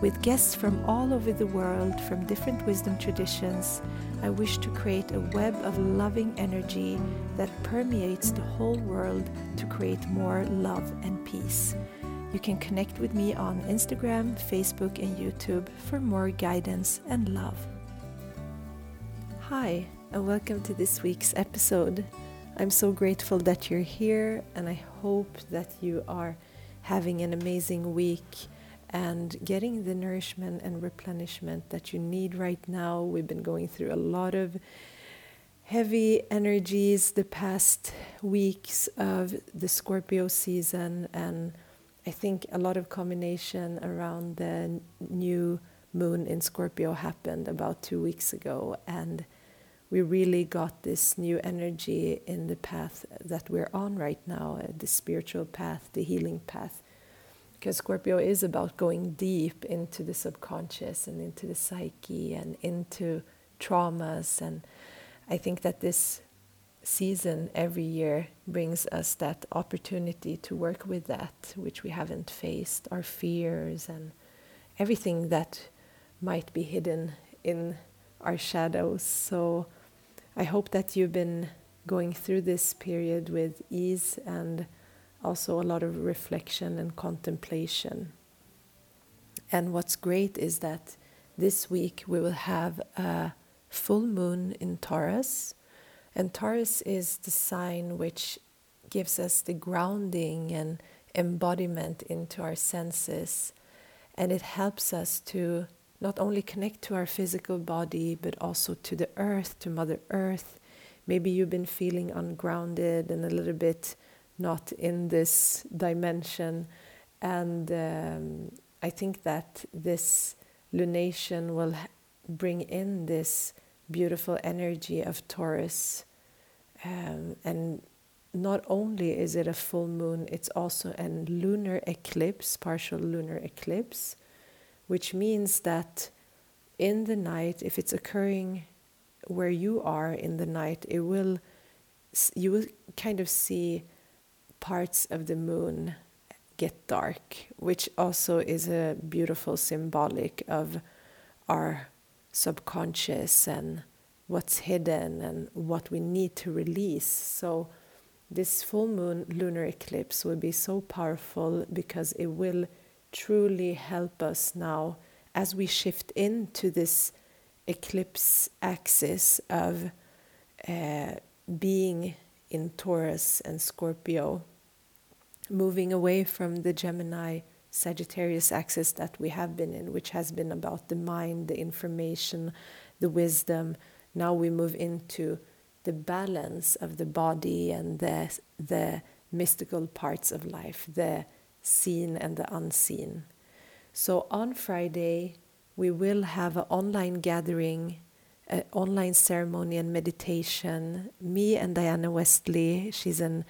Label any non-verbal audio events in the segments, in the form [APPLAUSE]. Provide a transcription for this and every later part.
With guests from all over the world, from different wisdom traditions, I wish to create a web of loving energy that permeates the whole world to create more love and peace. You can connect with me on Instagram, Facebook, and YouTube for more guidance and love. Hi, and welcome to this week's episode. I'm so grateful that you're here, and I hope that you are having an amazing week and getting the nourishment and replenishment that you need right now. We've been going through a lot of heavy energies the past weeks of the Scorpio season, and I think a lot of combination around the new moon in Scorpio happened about two weeks ago, and we really got this new energy in the path that we're on right now uh, the spiritual path, the healing path because Scorpio is about going deep into the subconscious and into the psyche and into traumas. And I think that this season every year brings us that opportunity to work with that, which we haven't faced, our fears and everything that might be hidden in our shadows. So I hope that you've been going through this period with ease and also a lot of reflection and contemplation. And what's great is that this week we will have a full moon in Taurus. And Taurus is the sign which gives us the grounding and embodiment into our senses. And it helps us to not only connect to our physical body, but also to the earth, to Mother Earth. Maybe you've been feeling ungrounded and a little bit not in this dimension. And um, I think that this lunation will bring in this beautiful energy of Taurus. Um, and not only is it a full moon, it's also a lunar eclipse, partial lunar eclipse, which means that in the night, if it's occurring where you are in the night, it will you will kind of see parts of the moon get dark, which also is a beautiful symbolic of our subconscious and what's hidden and what we need to release. So, this full moon lunar eclipse will be so powerful because it will truly help us now as we shift into this eclipse axis of uh, being in Taurus and Scorpio, moving away from the Gemini Sagittarius axis that we have been in, which has been about the mind, the information, the wisdom. Now we move into the balance of the body and the, the mystical parts of life, the seen and the unseen. So on Friday, we will have an online gathering an online ceremony and meditation. Me and Diana Westley, she's an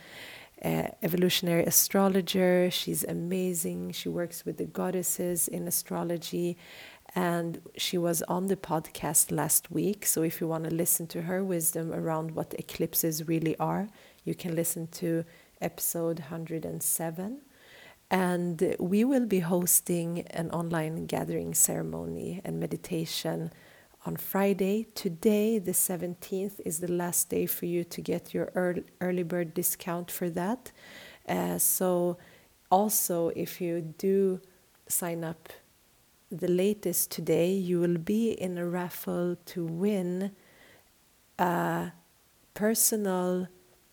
uh, evolutionary astrologer. She's amazing. She works with the goddesses in astrology. And she was on the podcast last week. So if you want to listen to her wisdom around what eclipses really are, you can listen to episode 107. And we will be hosting an online gathering ceremony and meditation on Friday. Today, the 17th, is the last day for you to get your early, early bird discount for that. Uh, so, also, if you do sign up the latest today, you will be in a raffle to win a personal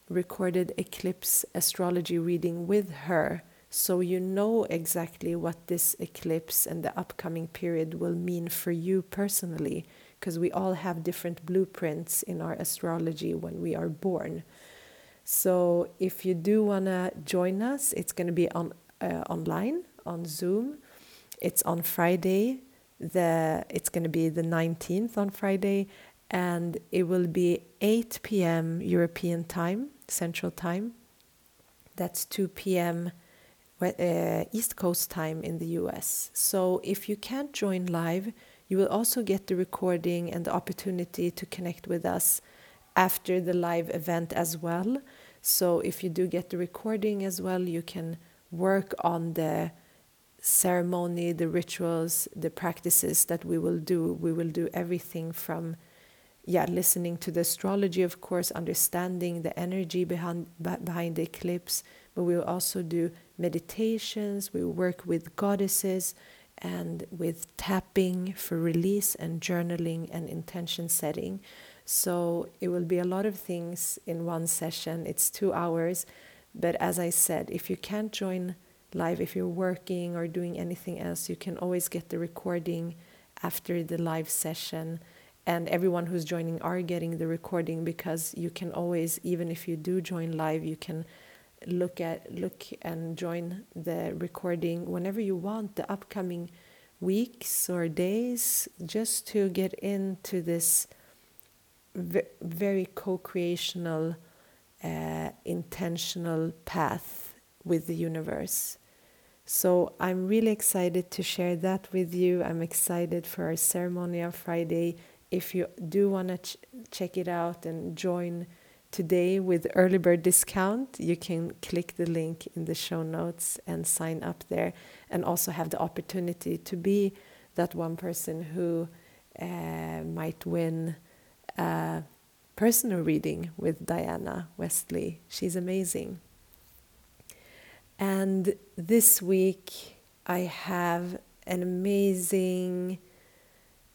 recorded eclipse astrology reading with her. So you know exactly what this eclipse and the upcoming period will mean for you personally because we all have different blueprints in our astrology when we are born. So if you do want to join us, it's going to be on uh, online on Zoom. It's on Friday. The it's going to be the 19th on Friday and it will be 8 p.m. European time, Central Time. That's 2 p.m. Uh, East Coast time in the US. So if you can't join live, you will also get the recording and the opportunity to connect with us after the live event as well. So if you do get the recording as well, you can work on the ceremony, the rituals, the practices that we will do. We will do everything from yeah, listening to the astrology, of course, understanding the energy behind behind the eclipse, but we will also do meditations, we work with goddesses and with tapping for release and journaling and intention setting. So it will be a lot of things in one session. It's two hours. But as I said, if you can't join live, if you're working or doing anything else, you can always get the recording after the live session. And everyone who's joining are getting the recording because you can always, even if you do join live, you can look at look and join the recording whenever you want the upcoming weeks or days just to get into this very co-creational uh, intentional path with the universe. So i'm really excited to share that with you. I'm excited for our ceremony on friday. If you do want to ch- check it out and join today with early bird discount you can click the link in the show notes and sign up there and also have the opportunity to be that one person who uh, might win a personal reading with Diana Westley. She's amazing. And this week I have an amazing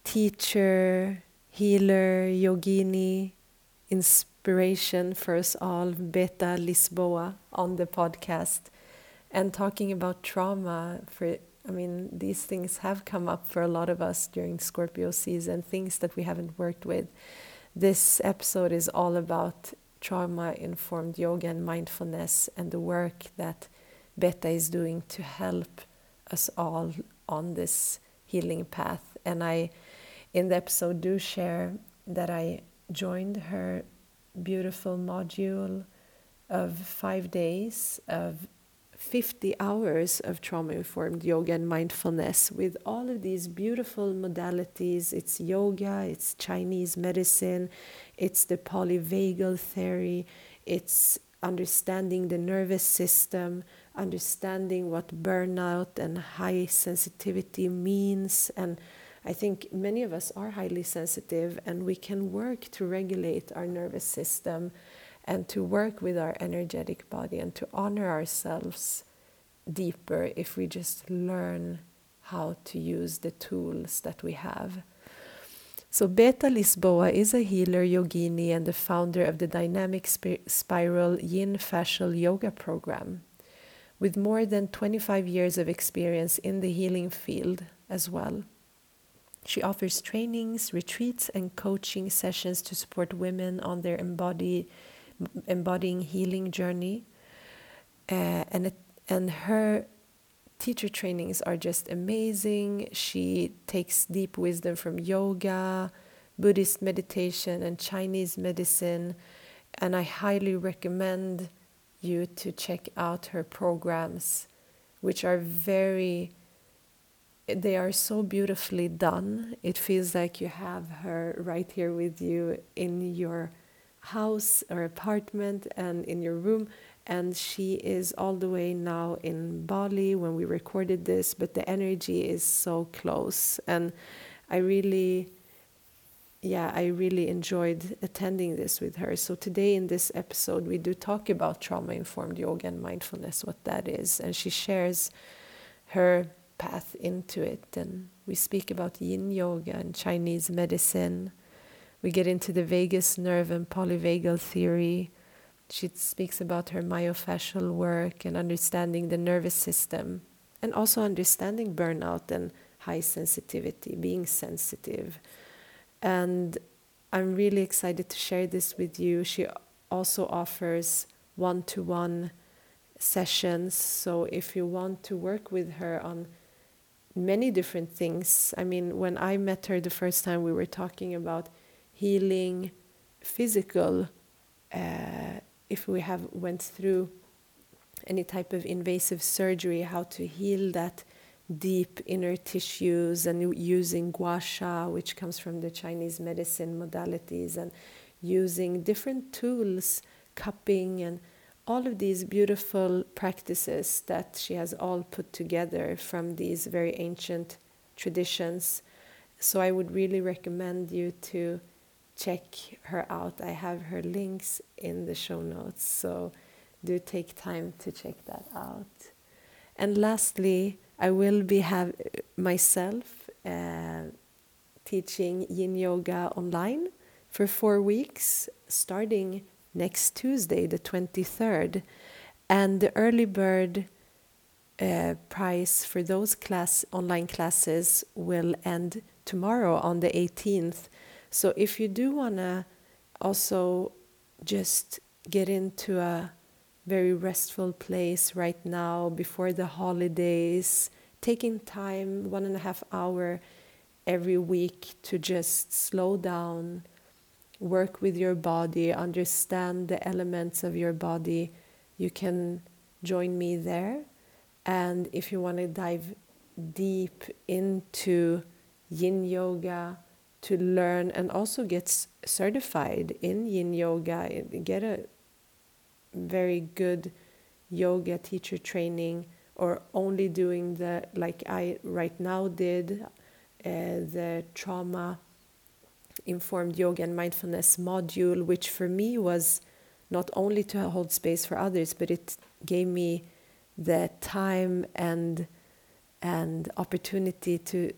teacher, healer, yogini, inspiration for us all, Beta Lisboa, on the podcast and talking about trauma for I mean, these things have come up for a lot of us during Scorpio season, things that we haven't worked with. This episode is all about trauma informed yoga and mindfulness and the work that Beta is doing to help us all on this healing path. And I, in the episode, do share that I joined her beautiful module of five days of 50 hours of trauma informed yoga and mindfulness with all of these beautiful modalities. It's yoga, it's Chinese medicine, it's the polyvagal theory, it's understanding the nervous system, understanding what burnout and high sensitivity means. And I think many of us are highly sensitive, and we can work to regulate our nervous system and to work with our energetic body and to honor ourselves deeper if we just learn how to use the tools that we have. So, Beta Lisboa is a healer yogini and the founder of the Dynamic Spiral Yin Fascial Yoga program. With more than 25 years of experience in the healing field as well. She offers trainings, retreats, and coaching sessions to support women on their embody, embodying healing journey. Uh, and, it, and her teacher trainings are just amazing. She takes deep wisdom from yoga, Buddhist meditation, and Chinese medicine. And I highly recommend you to check out her programs, which are very, they are so beautifully done. It feels like you have her right here with you in your house or apartment and in your room. And she is all the way now in Bali when we recorded this, but the energy is so close. And I really, yeah, I really enjoyed attending this with her. So today in this episode, we do talk about trauma informed yoga and mindfulness, what that is. And she shares her path into it. And we speak about yin yoga and Chinese medicine we get into the vagus nerve and polyvagal theory. She speaks about her myofascial work and understanding the nervous system, and also understanding burnout and high sensitivity, being sensitive. And I'm really excited to share this with you. She also offers one to one sessions. So if you want to work with her on many different things, I mean, when I met her the first time, we were talking about healing physical uh, if we have went through any type of invasive surgery how to heal that deep inner tissues and using gua sha which comes from the chinese medicine modalities and using different tools cupping and all of these beautiful practices that she has all put together from these very ancient traditions. So I would really recommend you to check her out. I have her links in the show notes, so do take time to check that out. And lastly, I will be have myself uh, teaching Yin Yoga online for four weeks, starting next Tuesday, the 23rd. And the early bird uh, price for those class online classes will end tomorrow on the 18th. So if you do want to also just get into a very restful place right now before the holidays, taking time, one and a half hour every week to just slow down work with your body, understand the elements of your body, you can join me there. And if you want to dive deep into yin yoga to learn and also get certified in yin yoga, get a very good yoga teacher training or only doing the like I right now did uh, the trauma informed yoga and mindfulness module, which for me was not only to hold space for others, but it gave me the time and and opportunity to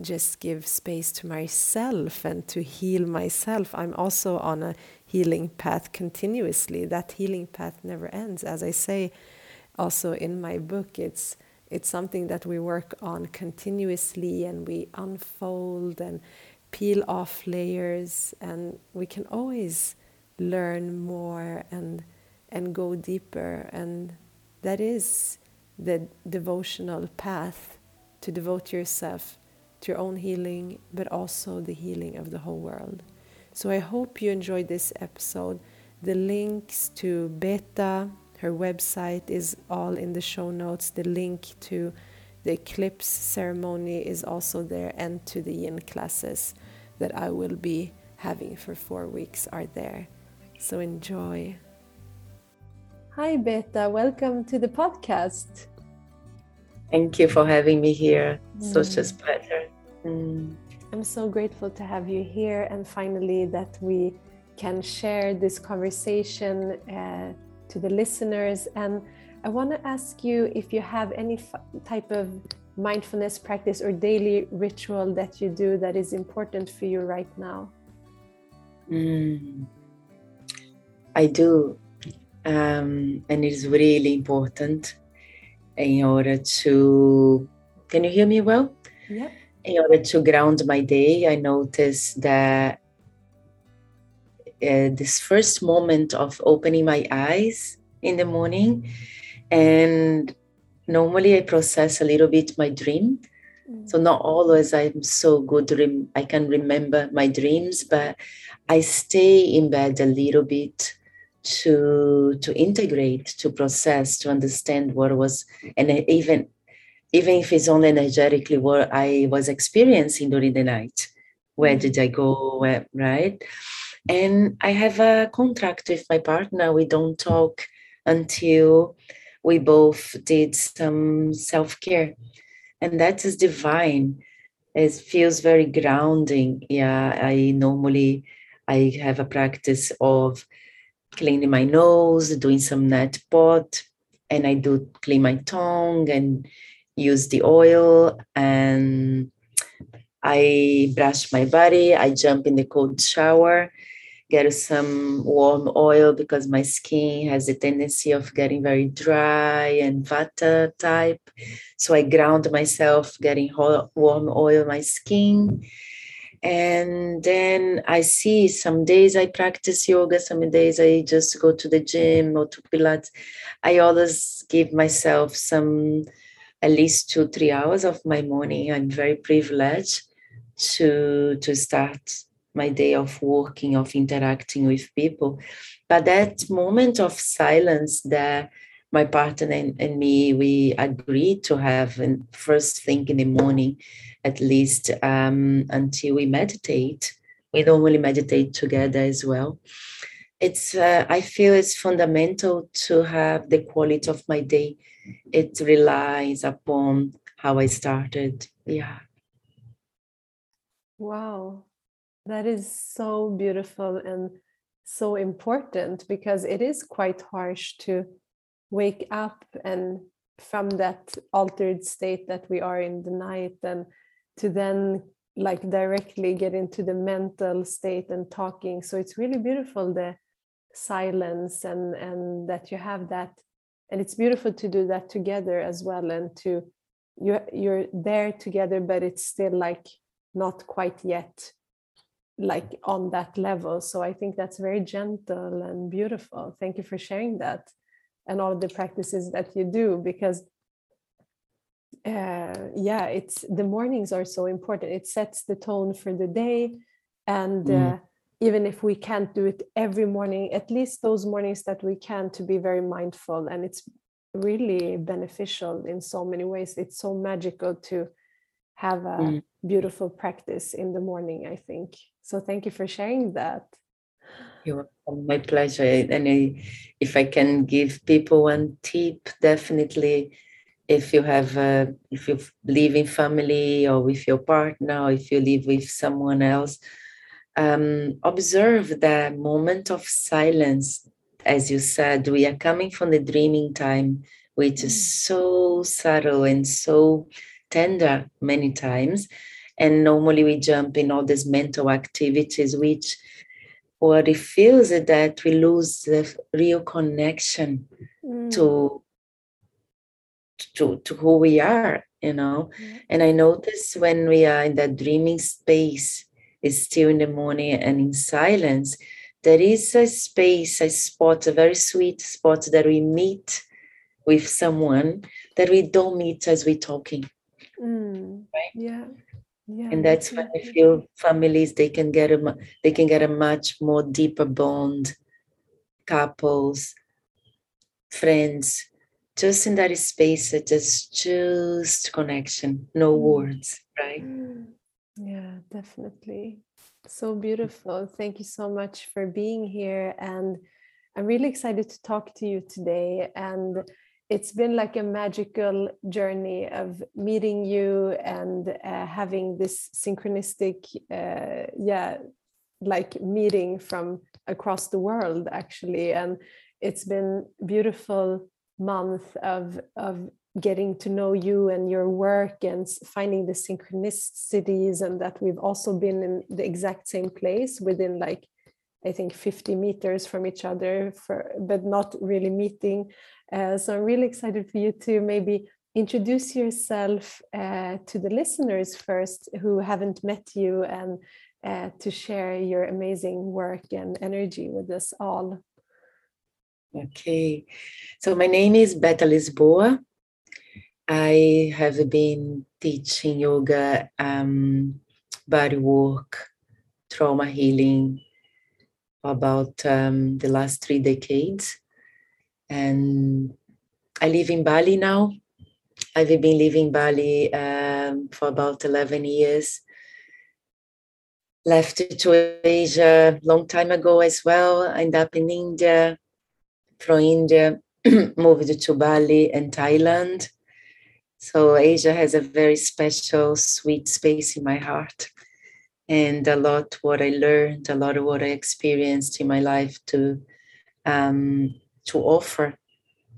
just give space to myself and to heal myself. I'm also on a healing path continuously. That healing path never ends. As I say also in my book, it's it's something that we work on continuously and we unfold and peel off layers and we can always learn more and and go deeper. And that is the devotional path to devote yourself to your own healing but also the healing of the whole world. So i hope you enjoyed this episode. The links to beta her website is all in the show notes. The link to the eclipse ceremony is also there and to the yin classes that I will be having for four weeks are there. So enjoy. Hi, Beta. Welcome to the podcast. Thank you for having me here. Mm. Such a mm. pleasure. Mm. I'm so grateful to have you here and finally that we can share this conversation uh, to the listeners. And I want to ask you if you have any type of mindfulness practice or daily ritual that you do that is important for you right now? Mm, I do. Um, and it is really important in order to. Can you hear me well? Yeah. In order to ground my day, I notice that uh, this first moment of opening my eyes in the morning and normally I process a little bit my dream. Mm. So not always I'm so good. Rem- I can remember my dreams, but I stay in bed a little bit to to integrate, to process, to understand what was, and even even if it's only energetically what I was experiencing during the night. Where mm. did I go? Where, right? And I have a contract with my partner. We don't talk until we both did some self care. And that is divine. It feels very grounding. Yeah, I normally I have a practice of cleaning my nose, doing some neti pot, and I do clean my tongue and use the oil and I brush my body, I jump in the cold shower, get some warm oil because my skin has a tendency of getting very dry and vata type. So I ground myself, getting hot, warm oil my skin. And then I see some days I practice yoga, some days I just go to the gym or to Pilates. I always give myself some at least two, three hours of my morning. I'm very privileged to to start my day of working, of interacting with people. But that moment of silence that my partner and, and me, we agreed to have and first thing in the morning, at least um, until we meditate. We normally meditate together as well. It's uh, I feel it's fundamental to have the quality of my day. It relies upon how I started. Yeah. Wow. That is so beautiful and so important because it is quite harsh to wake up and from that altered state that we are in the night and to then like directly get into the mental state and talking. So it's really beautiful the silence and and that you have that. And it's beautiful to do that together as well and to you're you're there together but it's still like not quite yet like on that level. So i think that's very gentle and beautiful. Thank you for sharing that and all the practices that you do because uh, yeah it's the mornings are so important. It sets the tone for the day and mm. uh, even if we can't do it every morning at least those mornings that we can to be very mindful. And it's really beneficial in so many ways. It's so magical to have a mm. beautiful practice in the morning i think. So thank you for sharing that. You're my pleasure. And I, if i can give people one tip definitely if you have uh, if you live in family or with your partner or if you live with someone else um, observe the moment of silence. As you said we are coming from the dreaming time which is mm. so subtle and so tender many times and normally we jump in all these mental activities which what it feels is that we lose the real connection mm. to to to who we are you know mm. and i notice when we are in that dreaming space is still in the morning and in silence there is a space a spot a very sweet spot that we meet with someone that we don't meet as we're talking mm. right yeah yeah, and that's when I feel families they can get a they can get a much more deeper bond, couples, friends, just in that space that is just connection, no mm. words, right? Mm. Yeah, definitely. So beautiful. Thank you so much for being here. And I'm really excited to talk to you today. And it's been like a magical journey of meeting you and uh, having this synchronistic uh, yeah like meeting from across the world actually. And it's been beautiful month of of getting to know you and your work and finding the synchronicities and that we've also been in the exact same place within like i think 50 meters from each other for but not really meeting uh, so I'm really excited for you to maybe introduce yourself uh, to the listeners first who haven't met you and uh, to share your amazing work and energy with us all. Okay, so my name is Beta Lisboa. I have been teaching yoga, um, body work, trauma healing about um, the last three decades and I live in Bali now. I've been living in Bali um, for about 11 years. Left to Asia a long time ago as well. Ended up in India. From India, [CLEARS THROAT] moved to Bali and Thailand. So Asia has a very special, sweet space in my heart. And a lot what I learned, a lot of what I experienced in my life to um, to offer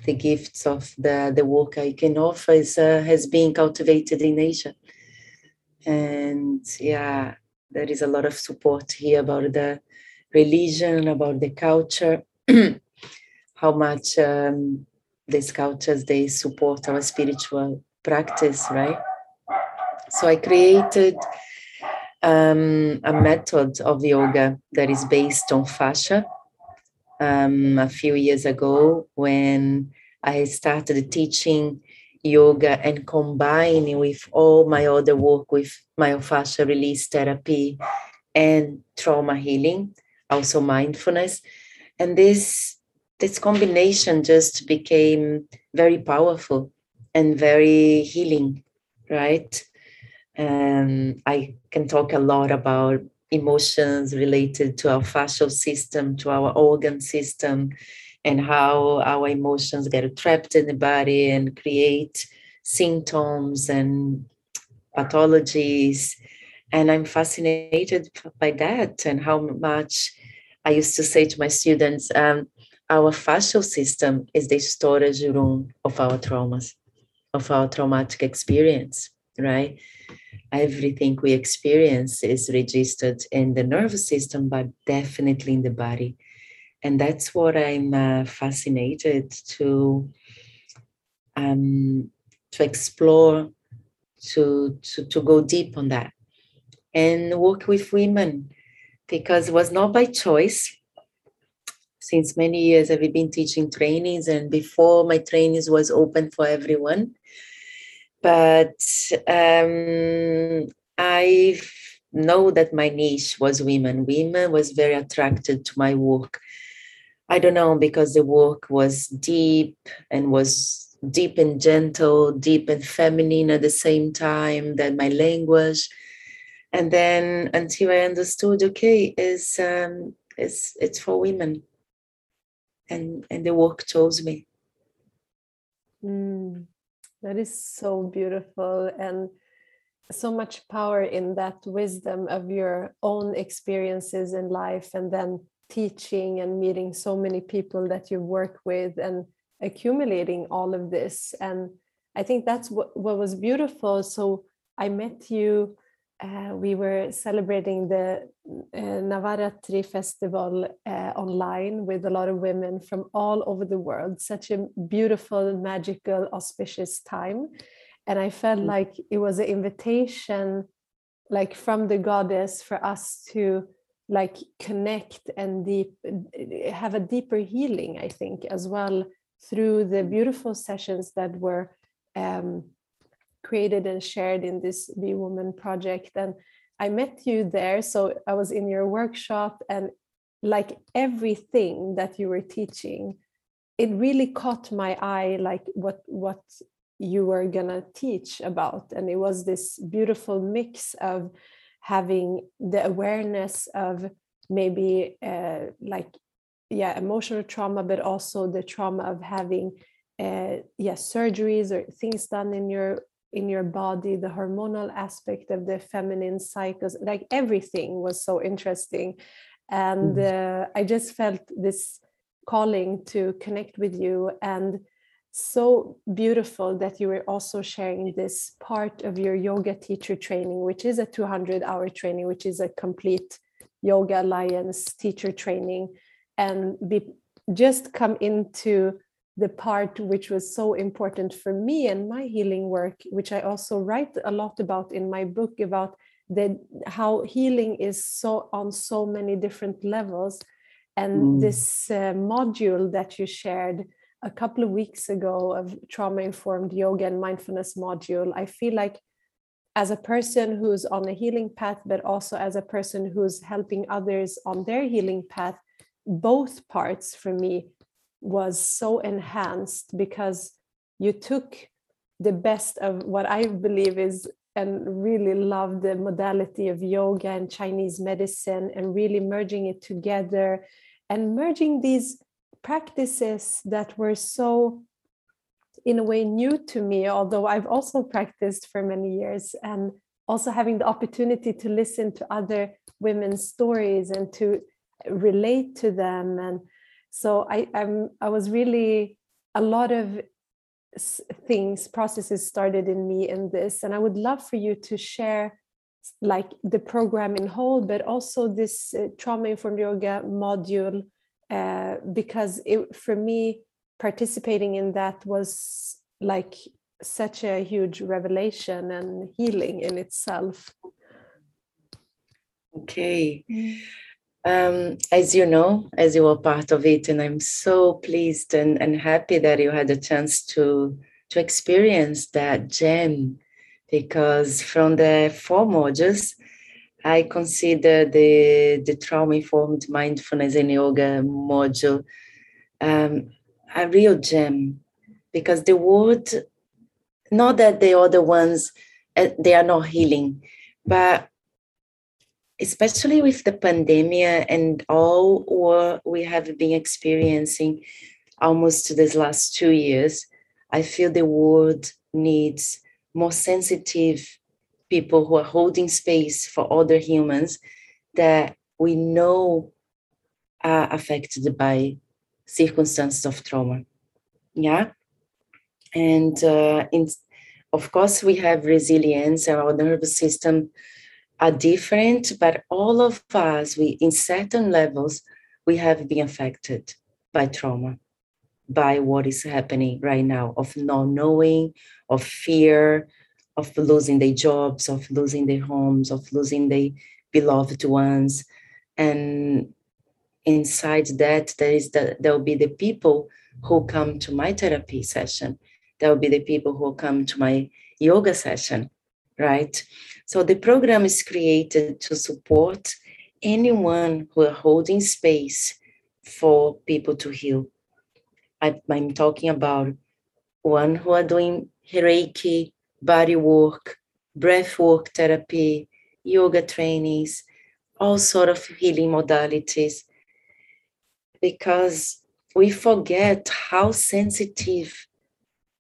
the gifts of the, the work I can offer is, uh, has been cultivated in Asia. And yeah, there is a lot of support here about the religion, about the culture, [CLEARS THROAT] how much um, these cultures they support our spiritual practice, right? So I created um, a method of yoga that is based on fascia um, a few years ago when I started teaching yoga and combining with all my other work with myofascial release therapy and trauma healing, also mindfulness. And this this combination just became very powerful and very healing, right? And I can talk a lot about emotions related to our fascial system, to our organ system, and how our emotions get trapped in the body and create symptoms and pathologies. And I'm fascinated by that and how much I used to say to my students um, our fascial system is the storage room of our traumas, of our traumatic experience, right? Everything we experience is registered in the nervous system, but definitely in the body. And that's what I'm uh, fascinated to um, to explore, to, to to go deep on that, and work with women. Because it was not by choice. Since many years i've been teaching trainings and before my trainings was open for everyone but um, i know that my niche was women. Women was very attracted to my work. I don't know because the work was deep and was deep and gentle deep and feminine at the same time that my language. And then until i understood okay is um it's it's for women. And and the work chose me. Mm, that is so beautiful and so much power in that wisdom of your own experiences in life and then teaching and meeting so many people that you work with and accumulating all of this. And i think that's what, what was beautiful. So i met you uh, we were celebrating the uh, Navaratri festival uh, online with a lot of women from all over the world. Such a beautiful, magical, auspicious time. And I felt mm. like it was an invitation, like from the goddess, for us to like connect and deep, have a deeper healing, I think, as well through the mm. beautiful sessions that were um, created and shared in this Be Woman project. And I met you there. So I was in your workshop, and like everything that you were teaching, it really caught my eye, like what, what you were going to teach about. And it was this beautiful mix of having the awareness of maybe uh, like yeah emotional trauma but also the trauma of having uh, yeah surgeries or things done in your in your body the hormonal aspect of the feminine cycles like everything was so interesting and mm. uh, i just felt this calling to connect with you and so beautiful that you were also sharing this part of your yoga teacher training which is a 200 hour training which is a complete yoga alliance teacher training and be just come into the part which was so important for me and my healing work which i also write a lot about in my book about the how healing is so on so many different levels and mm. this uh, module that you shared a couple of weeks ago of trauma informed yoga and mindfulness module i feel like as a person who's on a healing path but also as a person who's helping others on their healing path both parts for me was so enhanced because you took the best of what I believe is and really love the modality of yoga and Chinese medicine and really merging it together and merging these practices that were so in a way new to me although I've also practiced for many years and also having the opportunity to listen to other women's stories and to relate to them and so I, I'm I was really a lot of things processes started in me in this and i would love for you to share like the program in whole but also this uh, trauma informed yoga module uh, because it for me participating in that was like such a huge revelation and healing in itself okay mm. Um, as you know, as you were part of it, and I'm so pleased and, and happy that you had a chance to to experience that gem, because from the four modules, I consider the, the trauma informed mindfulness and yoga module um, a real gem because the word, not that they are the other ones, uh, they are not healing, but especially with the pandemic and all what we have been experiencing almost these last two years, I feel the world needs more sensitive people who are holding space for other humans that we know are affected by circumstances of trauma. Yeah. And uh, in, of course, we have resilience, our nervous system are different, but all of us, we in certain levels, we have been affected by trauma, by what is happening right now, of not knowing, of fear, of losing their jobs, of losing their homes, of losing their beloved ones. And inside that, there is the, there will be the people who come to my therapy session. There will be the people who come to my yoga session, right? So the program is created to support anyone who are holding space for people to heal. I, am talking about one who are doing Reiki, body work, breath work therapy, yoga trainings, all sort of healing modalities. Because we forget how sensitive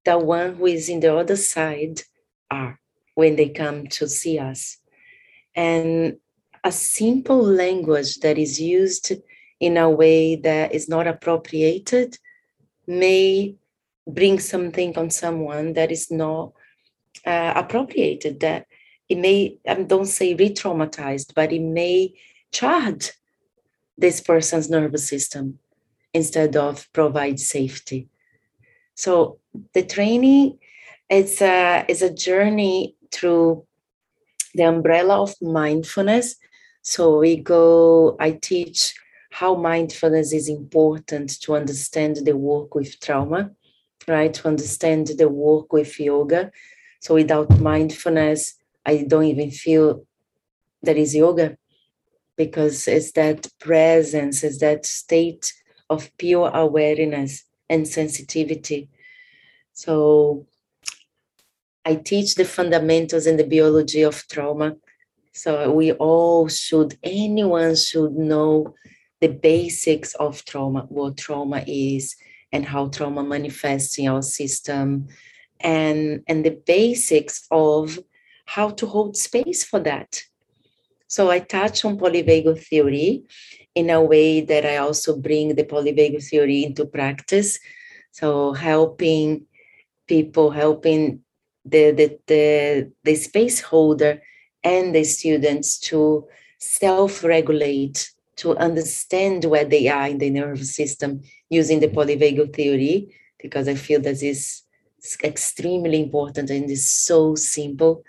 the one who is in the other side are when they come to see us. And a simple language that is used in a way that is not appropriated may bring something on someone that is not uh, appropriated that it may I don't say re-traumatized, but it may charge this person's nervous system instead of provide safety. So the training it's a is a journey through the umbrella of mindfulness. So we go, I teach how mindfulness is important to understand the work with trauma, right? To understand the work with yoga, so without mindfulness, I don't even feel that is yoga because it's that presence, it's that state of pure awareness and sensitivity. So I teach the fundamentals and the biology of trauma. So we all should, anyone should know the basics of trauma, what trauma is, and how trauma manifests in our system, and and the basics of how to hold space for that so i touch on polyvagal theory in a way that i also bring the polyvagal theory into practice so helping people helping the the the, the space holder and the students to self-regulate to understand where they are in the nervous system using the polyvagal theory because i feel that this it's extremely important and it's so simple.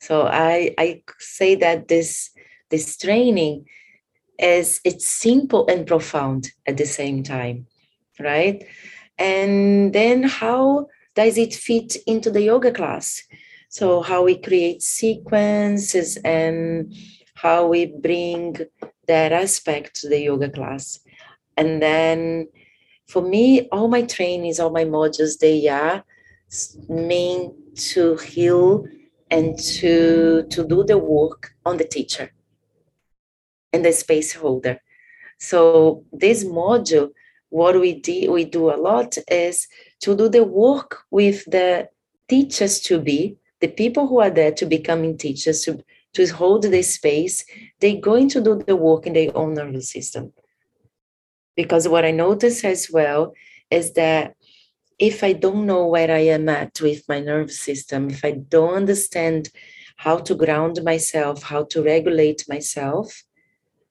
So I I say that this this training is it's simple and profound at the same time, right? And then how does it fit into the yoga class? So how we create sequences and how we bring that aspect to the yoga class. And then for me, all my trainings, all my modules, they are meant to heal and to to do the work on the teacher and the space holder so this module what we do we do a lot is to do the work with the teachers to be the people who are there to becoming teachers to to hold the space they're going to do the work in their own nervous system because what i notice as well is that if I don't know where I am at with my nervous system, if I don't understand how to ground myself, how to regulate myself,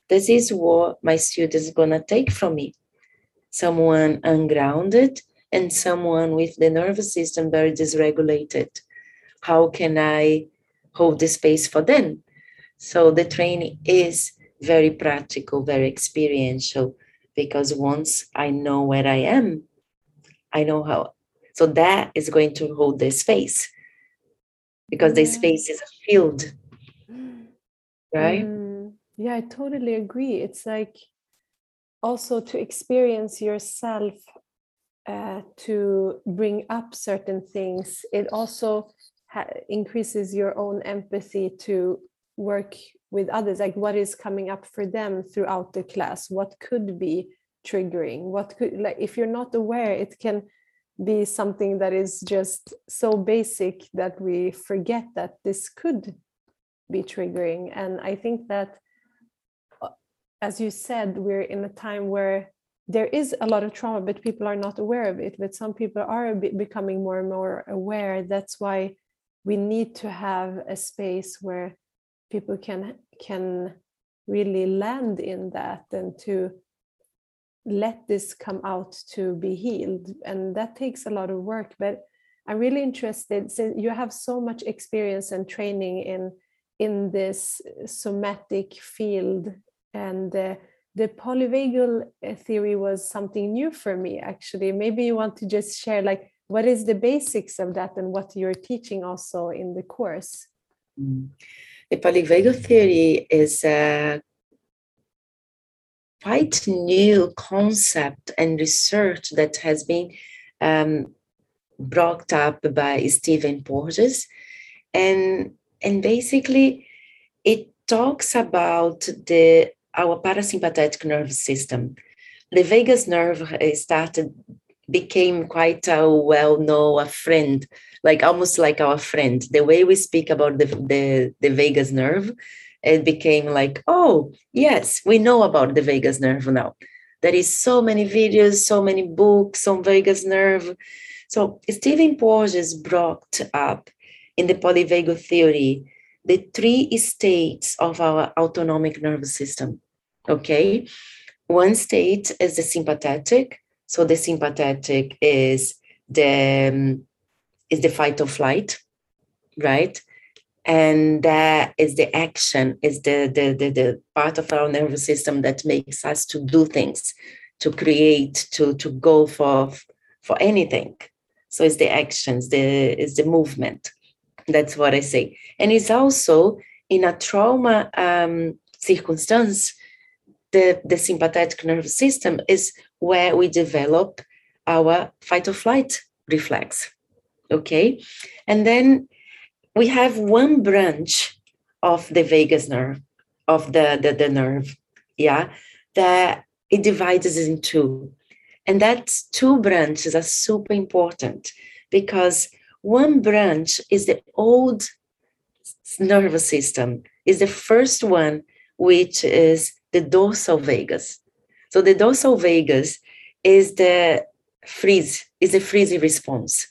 this is what my students are gonna take from me. Someone ungrounded and someone with the nervous system very dysregulated. How can I hold the space for them? So the training is very practical, very experiential, because once I know where I am, I know how. So that is going to hold the space because the space is a field, right? Mm. yeah i totally agree it's like also to experience yourself uh, to bring up certain things. It also ha- increases your own empathy to work with others. Like what is coming up for them throughout the class? What could be triggering? What could like if you're not aware it can be something that is just so basic that we forget that this could be triggering. And i think that as you said we're in a time where there is a lot of trauma but people are not aware of it but some people are becoming more and more aware. That's why we need to have a space where people can can really land in that and to let this come out to be healed. And that takes a lot of work but i'm really interested since you have so much experience and training in in this somatic field and uh, the polyvagal uh, theory was something new for me actually maybe you want to just share like what is the basics of that and what you're teaching also in the course mm. the polyvagal theory is a quite new concept and research that has been um, brought up by Stephen Porges. And, and basically, it talks about the our parasympathetic nervous system. The vagus nerve eh, started became quite a well-known a friend, like almost like our friend. The way we speak about the, the, the vagus nerve it became like, oh, yes, we know about the vagus nerve now. There is so many videos, so many books on vagus nerve. So Stephen Porges brought up in the polyvagal theory the three states of our autonomic nervous system. Okay. One state is the sympathetic. So the sympathetic is the um, is the fight or flight, right? and that is the action is the, the, the the part of our nervous system that makes us to do things to create to to go for for anything so it's the actions the is the movement that's what i say and it's also in a trauma um, circumstance the the sympathetic nervous system is where we develop our fight or flight reflex okay and then we have one branch of the vagus nerve, of the, the, the nerve, yeah, that it divides in two. And that two branches are super important because one branch is the old nervous system, is the first one, which is the dorsal vagus. So the dorsal vagus is the freeze, is the freeze response.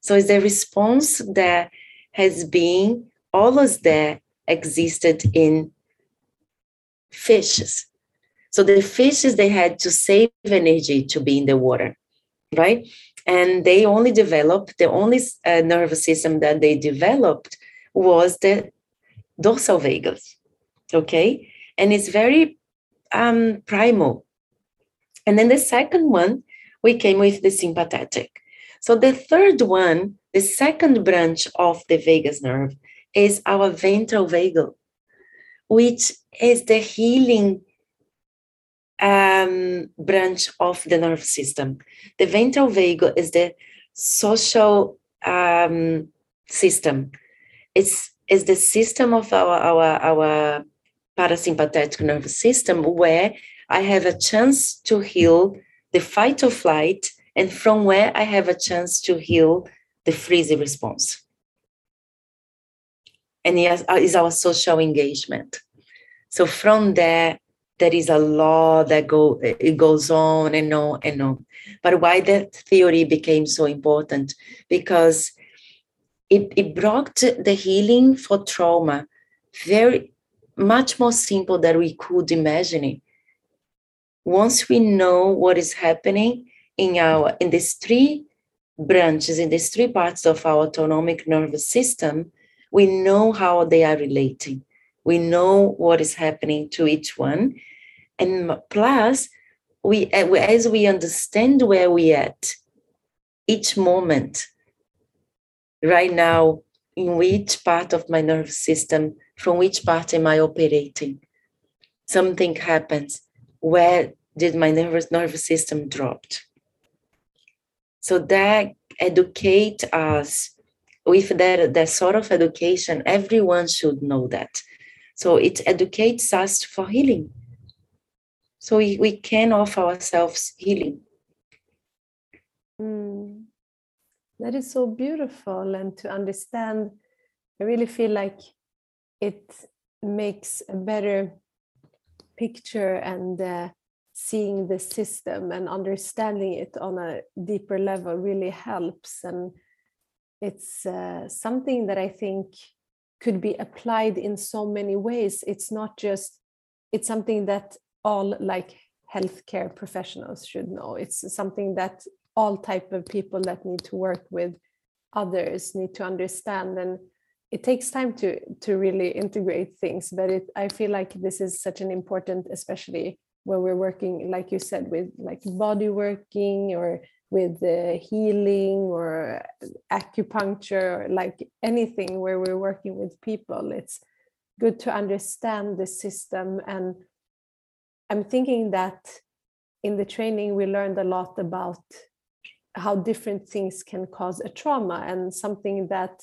So it's the response that has been always there, existed in fishes. So the fishes, they had to save energy to be in the water, right? And they only developed, the only uh, nervous system that they developed was the dorsal vagus, okay? And it's very um, primal. And then the second one, we came with the sympathetic. So the third one the second branch of the vagus nerve is our ventral vagal, which is the healing um, branch of the nerve system. The ventral vagal is the social um, system. It's, it's the system of our, our, our parasympathetic nervous system where I have a chance to heal the fight or flight, and from where I have a chance to heal the freeze response. And yes, uh, is our social engagement. So from there, there is a law that go it goes on and on and on. But why that theory became so important? Because it, it brought the healing for trauma very much more simple than we could imagine. it. Once we know what is happening in our in these three branches in these three parts of our autonomic nervous system, we know how they are relating. We know what is happening to each one. And plus, we as we understand where we at each moment, right now, in which part of my nervous system, from which part am I operating? something happens, where did my nervous nervous system dropped? So that educate us with that, that sort of education, everyone should know that. So it educates us for healing. So we, we can offer ourselves healing. Mm. That is so beautiful. And to understand, I really feel like it makes a better picture and uh, seeing the system and understanding it on a deeper level really helps. And it's uh, something that I think could be applied in so many ways. It's not just, it's something that all like healthcare professionals should know. It's something that all type of people that need to work with others need to understand and it takes time to to really integrate things but it i feel like this is such an important especially when we're working like you said with like body working or with uh, healing or acupuncture or like anything where we're working with people it's good to understand the system. And i'm thinking that in the training we learned a lot about how different things can cause a trauma and something that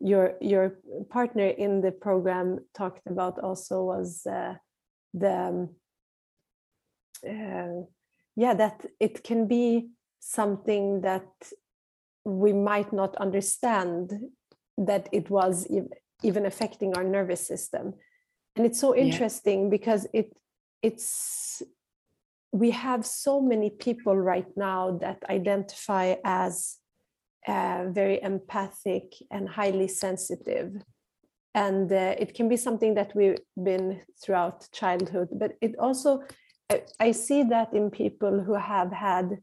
your your partner in the program talked about also was uh, the um, uh, yeah that it can be something that we might not understand that it was even affecting our nervous system and it's so interesting yeah. because it it's we have so many people right now that identify as uh, very empathic and highly sensitive. And uh, it can be something that we've been throughout childhood but it also I, see that in people who have had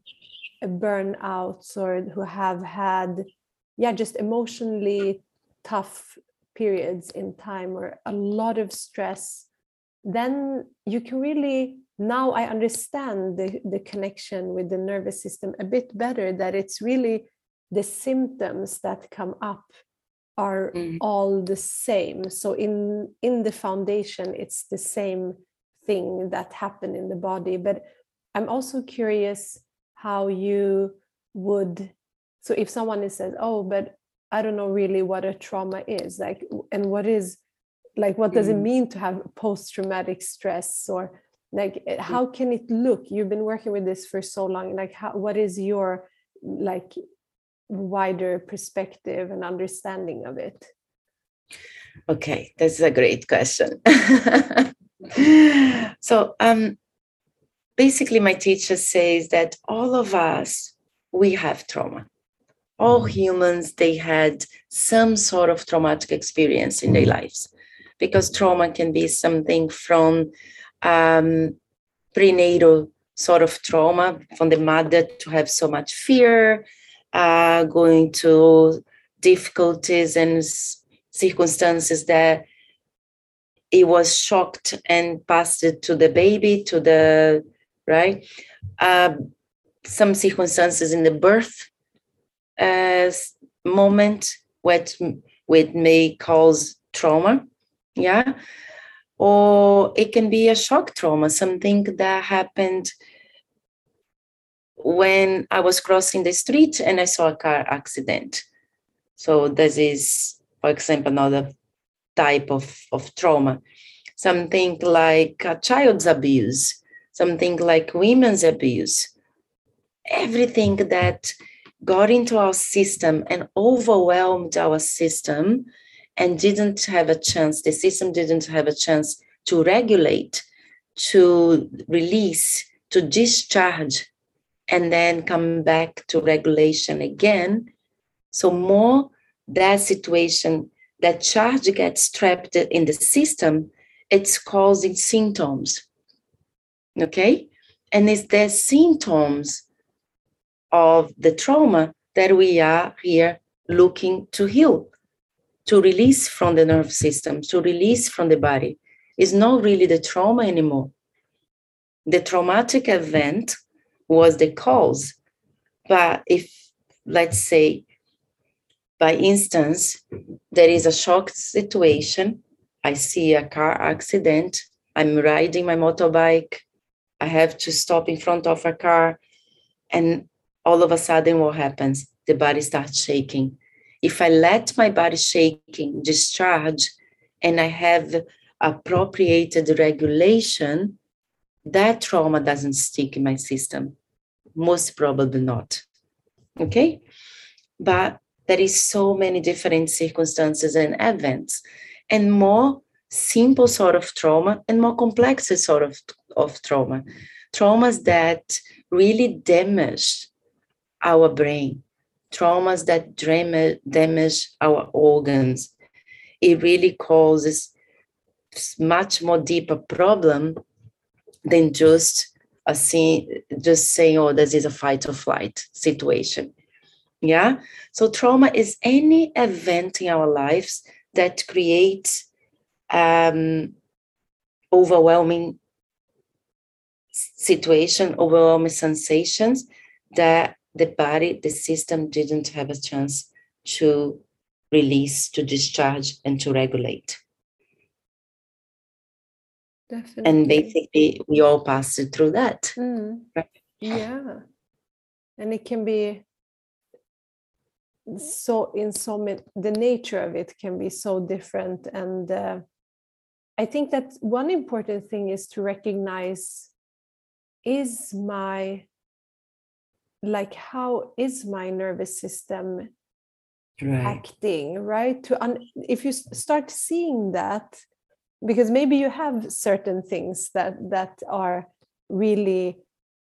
burnouts or who have had yeah just emotionally tough periods in time or a lot of stress then you can really now I understand the, the connection with the nervous system a bit better, that it's really the symptoms that come up are mm. all the same. So in in the foundation, it's the same thing that happened in the body. But I'm also curious how you would so if someone says, oh, but I don't know really what a trauma is, like and what is like what does mm. it mean to have post-traumatic stress or like eh, mm. how can it look you've been working with this for so long like how, what is your like wider perspective and understanding of it? Okay that's a great question. [LAUGHS] So um basically my teacher says that all of us we have trauma. All mm. humans they had some sort of traumatic experience in their lives because trauma can be something from um, prenatal sort of trauma from the mother to have so much fear, uh, going to difficulties and circumstances that it was shocked and passed it to the baby, to the right. Uh, some circumstances in the birth uh, moment, which, which may cause trauma. Yeah or it can be a shock trauma, something that happened when I was crossing the street and I saw a car accident. So this is, for example, another type of, of trauma. Something like a child's abuse, something like women's abuse. Everything that got into our system and overwhelmed our system and didn't have a chance, the system didn't have a chance to regulate, to release, to discharge, and then come back to regulation again. So, more that situation, that charge gets trapped in the system, it's causing symptoms. Okay? And it's the symptoms of the trauma that we are here looking to heal to release from the nerve system, to release from the body, is not really the trauma anymore. The traumatic event was the cause. But if, let's say, by instance, there is a shock situation, I see a car accident, I'm riding my motorbike. I have to stop in front of a car. And all of a sudden, what happens? The body starts shaking. If I let my body shaking discharge and I have appropriated regulation, that trauma doesn't stick in my system. Most probably not. Okay? But there is so many different circumstances and events and more simple sort of trauma and more complex sort of, of trauma traumas that really damage our brain traumas that damage our organs it really causes much more deeper problem than just a scene, just saying oh this is a fight or flight situation yeah so trauma is any event in our lives that creates um, overwhelming situation, overwhelming sensations that the body, the system didn't have a chance to release, to discharge, and to regulate. Definitely. And basically, we all pass through that. Mm. Yeah. And it can be so in so many the nature of it can be so different and uh, i think that one important thing is to recognize is my like how is my nervous system right. acting right to un- if you start seeing that because maybe you have certain things that that are really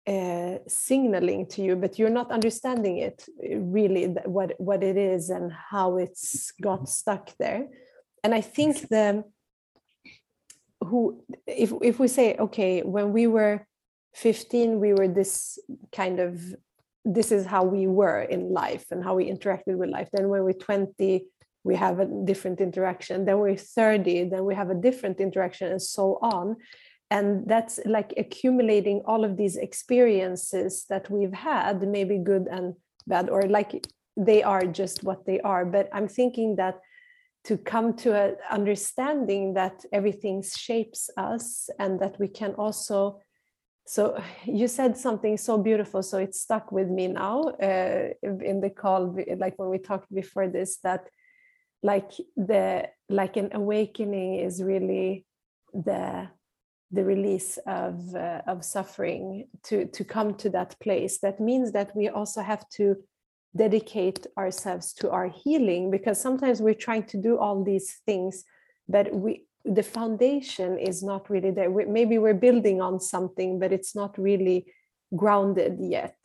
uh, signaling to you, but you're not understanding it uh, really what what it is and how it's got stuck there. And I think the who if if we say okay, when we were 15, we were this kind of this is how we were in life and how we interacted with life. Then when we're 20, we have a different interaction. Then we're 30, then we have a different interaction, and so on and that's like accumulating all of these experiences that we've had maybe good and bad or like they are just what they are but i'm thinking that to come to an understanding that everything shapes us and that we can also so you said something so beautiful so it stuck with me now uh, in the call like when we talked before this that like the like an awakening is really the the release of uh, of suffering to to come to that place. That means that we also have to dedicate ourselves to our healing because sometimes we're trying to do all these things but we the foundation is not really there. We, maybe we're building on something but it's not really grounded yet.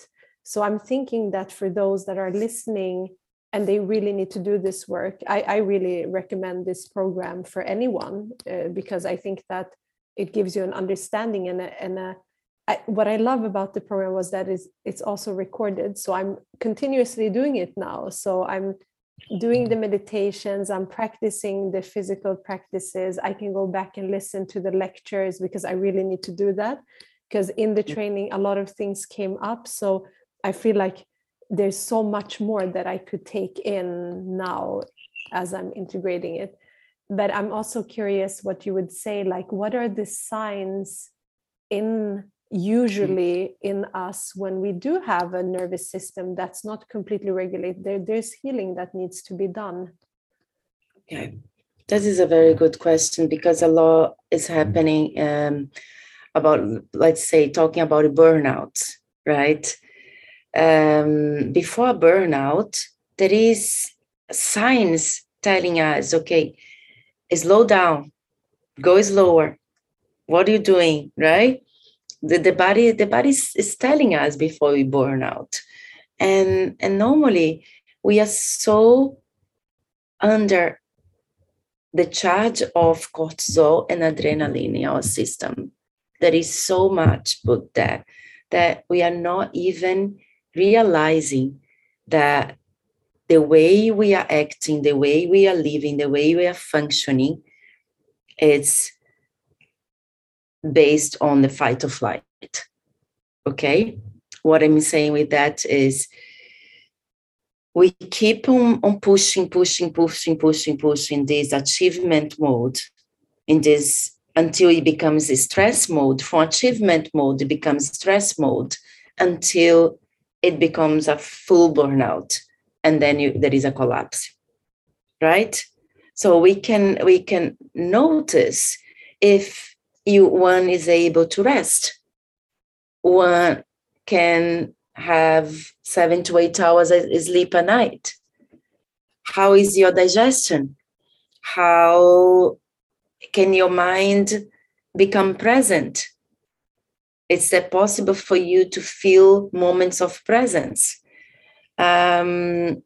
So i'm thinking that for those that are listening and they really need to do this work i, I really recommend this program for anyone uh, because i think that it gives you an understanding and a, and a I, what I love about the program was that is it's also recorded. So I'm continuously doing it now. So I'm doing the meditations, I'm practicing the physical practices. I can go back and listen to the lectures because I really need to do that. Because in the training, a lot of things came up. So I feel like there's so much more that I could take in now as I'm integrating it. But i'm also curious what you would say like what are the signs in usually in us when we do have a nervous system that's not completely regulated? There, there's healing that needs to be done. Okay. That is a very good question because a lot is happening um, about let's say talking about burnout right um, before burnout there is signs telling us okay slow down, go slower. What are you doing? Right? The, the body, the body is, is telling us before we burn out. And and normally we are so under the charge of cortisol and adrenaline in our system. There is so much put there that we are not even realizing that the way we are acting, the way we are living, the way we are functioning, it's based on the fight or flight. Okay? What I'm saying with that is we keep on, on pushing, pushing, pushing, pushing, pushing this achievement mode in this until it becomes a stress mode. From achievement mode, it becomes stress mode until it becomes a full burnout. And then you, there is a collapse, right? So we can we can notice if you one is able to rest. One can have seven to eight hours of sleep a night. How is your digestion? How can your mind become present? Is that possible for you to feel moments of presence? Um,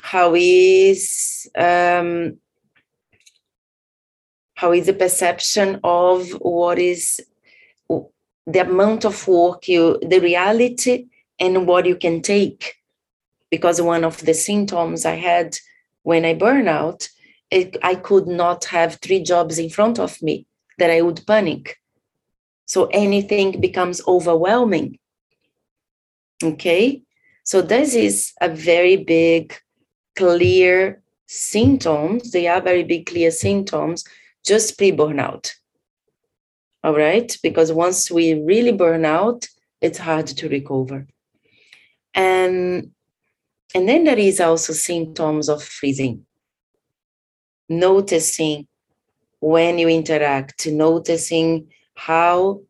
how is um, how is the perception of what is the amount of work you the reality and what you can take because one of the symptoms i had when i burn out it, I could not have three jobs in front of me that I would panic. So anything becomes overwhelming. Okay. So this is a very big, clear symptoms. They are very big, clear symptoms, just pre-burnout. All right. Because once we really burn out, it's hard to recover. And and then there is also symptoms of freezing noticing when you interact, noticing how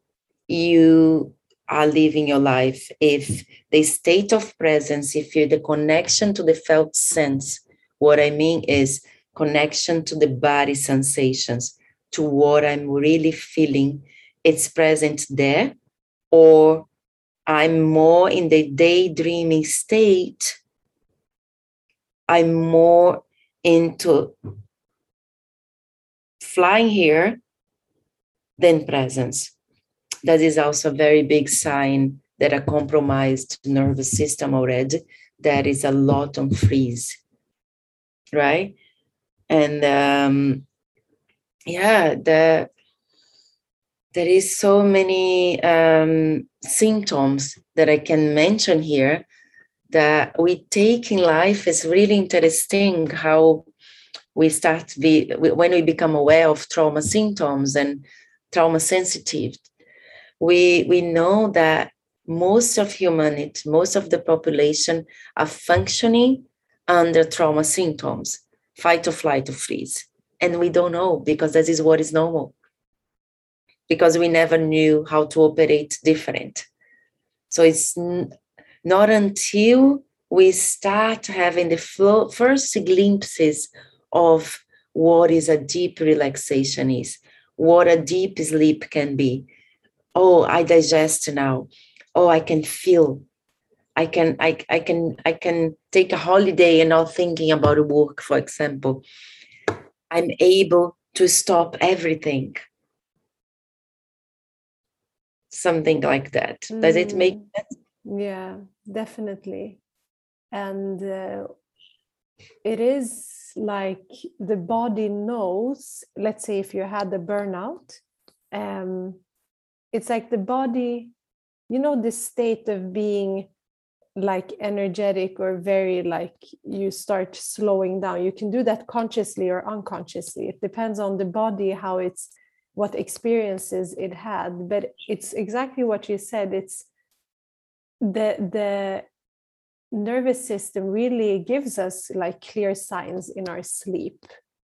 you are living your life, if the state of presence, if you're the connection to the felt sense, what I mean is connection to the body sensations, to what I'm really feeling, it's present there, or I'm more in the daydreaming state. I'm more into flying here than presence. That is also a very big sign that a compromised nervous system already, that is a lot on freeze, right? And um, yeah, the there is so many um, symptoms that I can mention here that we take in life is really interesting how we start be when we become aware of trauma symptoms and trauma sensitive. We we know that most of humanity most of the population are functioning under trauma symptoms fight or flight or freeze. And we don't know because that is what is normal. Because we never knew how to operate different. So it's n- not until we start having the first glimpses of what is a deep relaxation is, what a deep sleep can be. Oh, I digest now. Oh, I can feel. I can I, I can I can take a holiday and not thinking about work, for example. I'm able to stop everything. Something like that. Does mm. it make mm. sense? Yeah, definitely. And uh, it is like the body knows let's say if you had the burnout um, it's like the body you know this state of being like energetic or very like you start slowing down. You can do that consciously or unconsciously. It depends on the body how it's what experiences it had. But it's exactly what you said. It's the the nervous system really gives us like clear signs in our sleep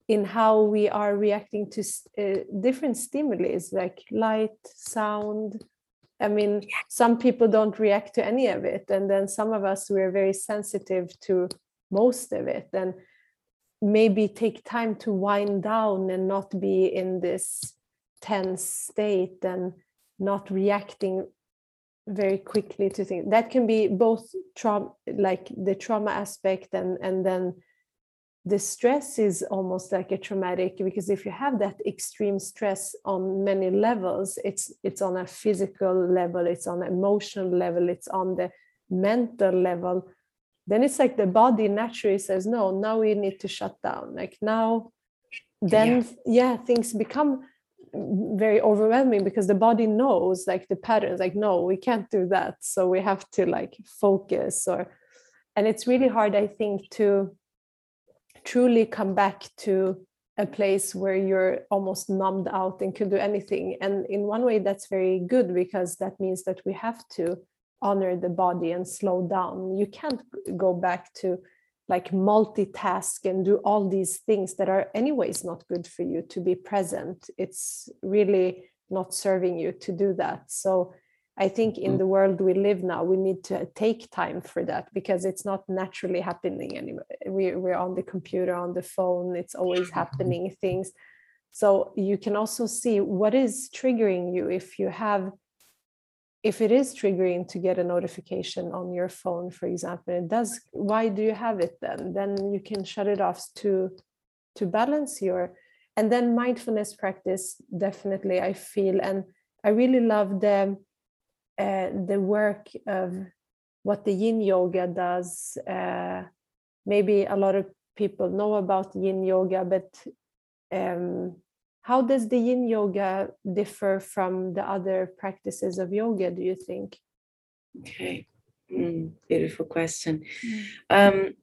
in how we are reacting to uh, different stimuli like light sound. I mean some people don't react to any of it and then some of us we're very sensitive to most of it and maybe take time to wind down and not be in this tense state and not reacting very quickly to think. That can be both trauma like the trauma aspect and and then the stress is almost like a traumatic because if you have that extreme stress on many levels it's it's on a physical level it's on an emotional level it's on the mental level then it's like the body naturally says no now we need to shut down. Like now then yeah, yeah things become very overwhelming because the body knows like the patterns like no we can't do that. So we have to like focus or and it's really hard i think to truly come back to a place where you're almost numbed out and can do anything. And in one way that's very good because that means that we have to honor the body and slow down. You can't go back to like multitask and do all these things that are anyways not good for you to be present it's really not serving you to do that so i think in mm-hmm. the world we live now we need to take time for that because it's not naturally happening anymore we, we're on the computer on the phone it's always mm-hmm. happening things so you can also see what is triggering you if you have if it is triggering to get a notification on your phone for example it does why do you have it then? Then you can shut it off to to balance your and then mindfulness practice definitely i feel and i really love the uh, the work of what the yin yoga does. Uh, maybe a lot of people know about yin yoga but um, how does the yin yoga differ from the other practices of yoga do you think okay mm, beautiful question mm. um,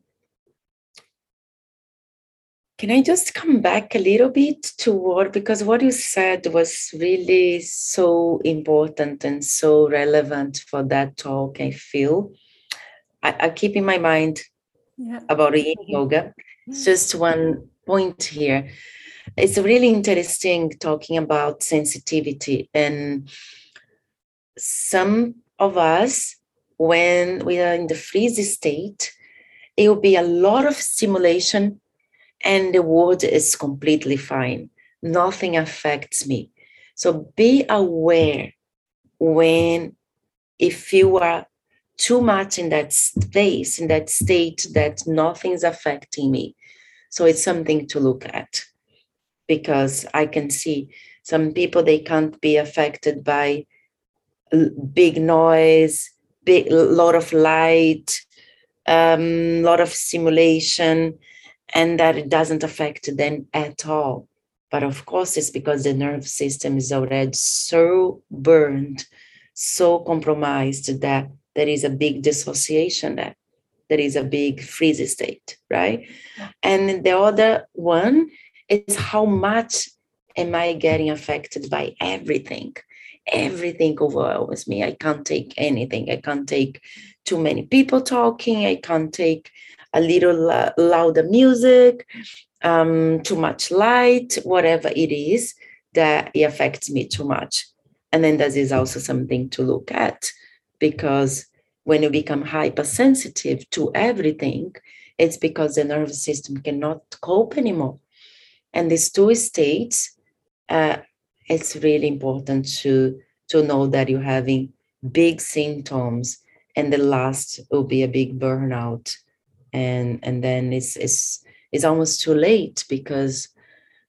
can I just come back a little bit to what, because what you said was really so important and so relevant for that talk, I feel. I, I keep in my mind yeah. about yin yoga. It's just one point here. It's really interesting talking about sensitivity. And some of us, when we are in the freeze state, it will be a lot of stimulation and the world is completely fine. Nothing affects me. So be aware when if you are too much in that space, in that state that nothing's affecting me. So it's something to look at because I can see some people they can't be affected by big noise, big lot of light, um, lot of stimulation and that it doesn't affect them at all. But of course, it's because the nerve system is already so burned, so compromised that there is a big dissociation there. There is a big freeze state, right? And the other one is how much am I getting affected by everything? Everything overwhelms me. I can't take anything. I can't take too many people talking. I can't take a little louder music, um, too much light, whatever it is that it affects me too much. And then this is also something to look at because when you become hypersensitive to everything, it's because the nervous system cannot cope anymore. And these two states, uh, it's really important to, to know that you're having big symptoms and the last will be a big burnout. And and then it's it's it's almost too late because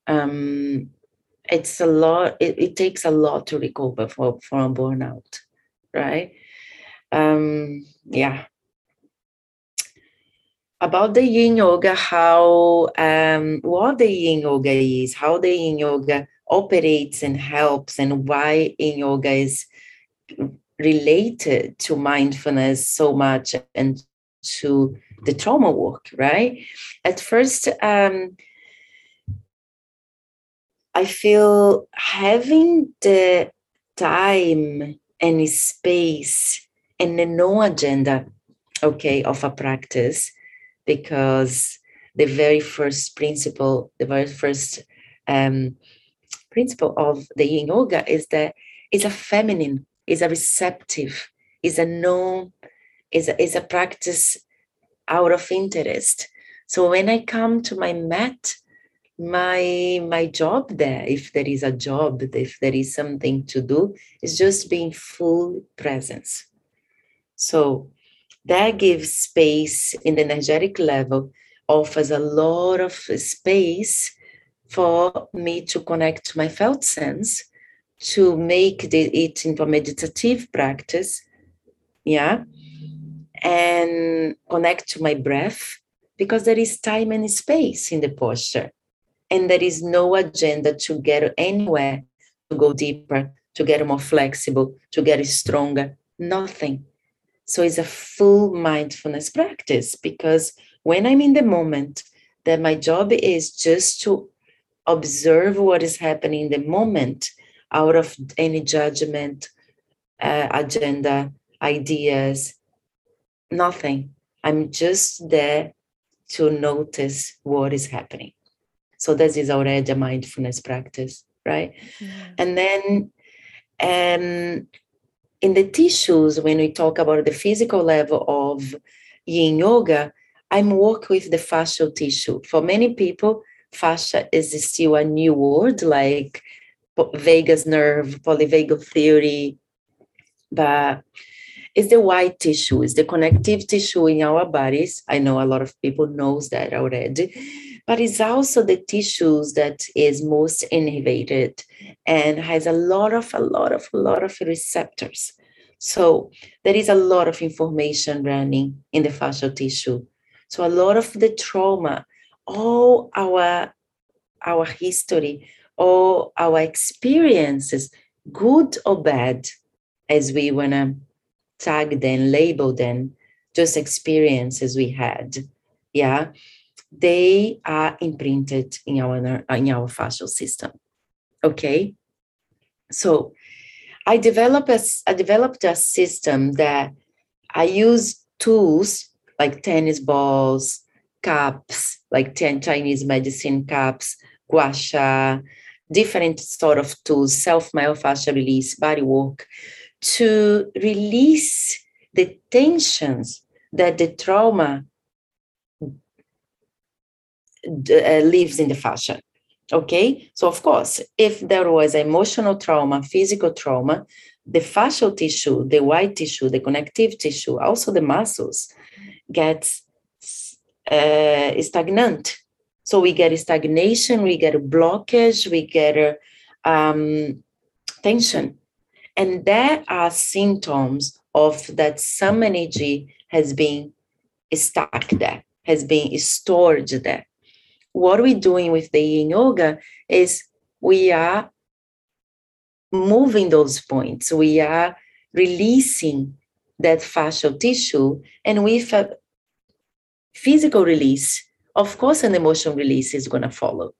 um it's a lot it, it takes a lot to recover for, from burnout right? Um yeah about the yin yoga how um what the yin yoga is how the yin yoga operates and helps and why yin yoga is related to mindfulness so much and to the trauma work, right? At first, um, I feel having the time and space and the no agenda, okay, of a practice, because the very first principle, the very first um, principle of the yin yoga is that it's a feminine, is a receptive, is a no, is a, is a practice out of interest. So when I come to my mat, my my job there, if there is a job, if there is something to do, is just being full presence. So that gives space in the energetic level, offers a lot of space for me to connect to my felt sense, to make the, it into a meditative practice. Yeah and connect to my breath because there is time and space in the posture. And there is no agenda to get anywhere, to go deeper, to get more flexible, to get stronger. Nothing. So it's a full mindfulness practice because when I'm in the moment, that my job is just to observe what is happening in the moment out of any judgment, uh, agenda, ideas, nothing. I'm just there to notice what is happening. So this is already a mindfulness practice, right? Yeah. And then um, in the tissues, when we talk about the physical level of yin yoga, I'm work with the fascial tissue. For many people, fascia is still a new word like vagus nerve, polyvagal theory, but it's the white tissue, it's the connective tissue in our bodies. I know a lot of people knows that already, but it's also the tissues that is most innervated and has a lot of, a lot of, a lot of receptors. So there is a lot of information running in the fascial tissue. So a lot of the trauma, all our our history, all our experiences, good or bad, as we wanna tag them, label them, just experiences we had. Yeah, they are imprinted in our in our fascial system. Okay, so I developed a, I developed a system that I use tools like tennis balls, cups, like 10 Chinese medicine cups, gua sha, different sort of tools, self-myofascial release, body work, to release the tensions that the trauma uh, lives in the fascia. Okay, so of course, if there was emotional trauma, physical trauma, the fascial tissue, the white tissue, the connective tissue, also the muscles, gets uh, stagnant. So we get stagnation, we get blockage, we get um, tension. And there are symptoms of that some energy has been stuck there, has been stored there. What we're doing with the yin yoga is we are moving those points. We are releasing that fascial tissue and with a physical release, of course, an emotional release is going to follow.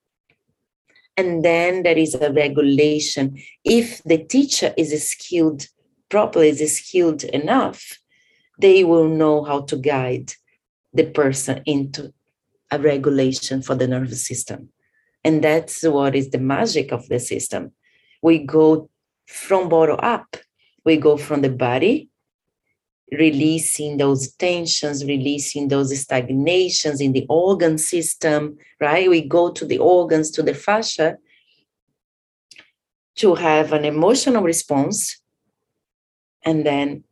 And then there is a regulation. If the teacher is skilled properly, is skilled enough, they will know how to guide the person into a regulation for the nervous system. And that's what is the magic of the system. We go from bottom up, we go from the body releasing those tensions, releasing those stagnations in the organ system, right? We go to the organs, to the fascia to have an emotional response. And then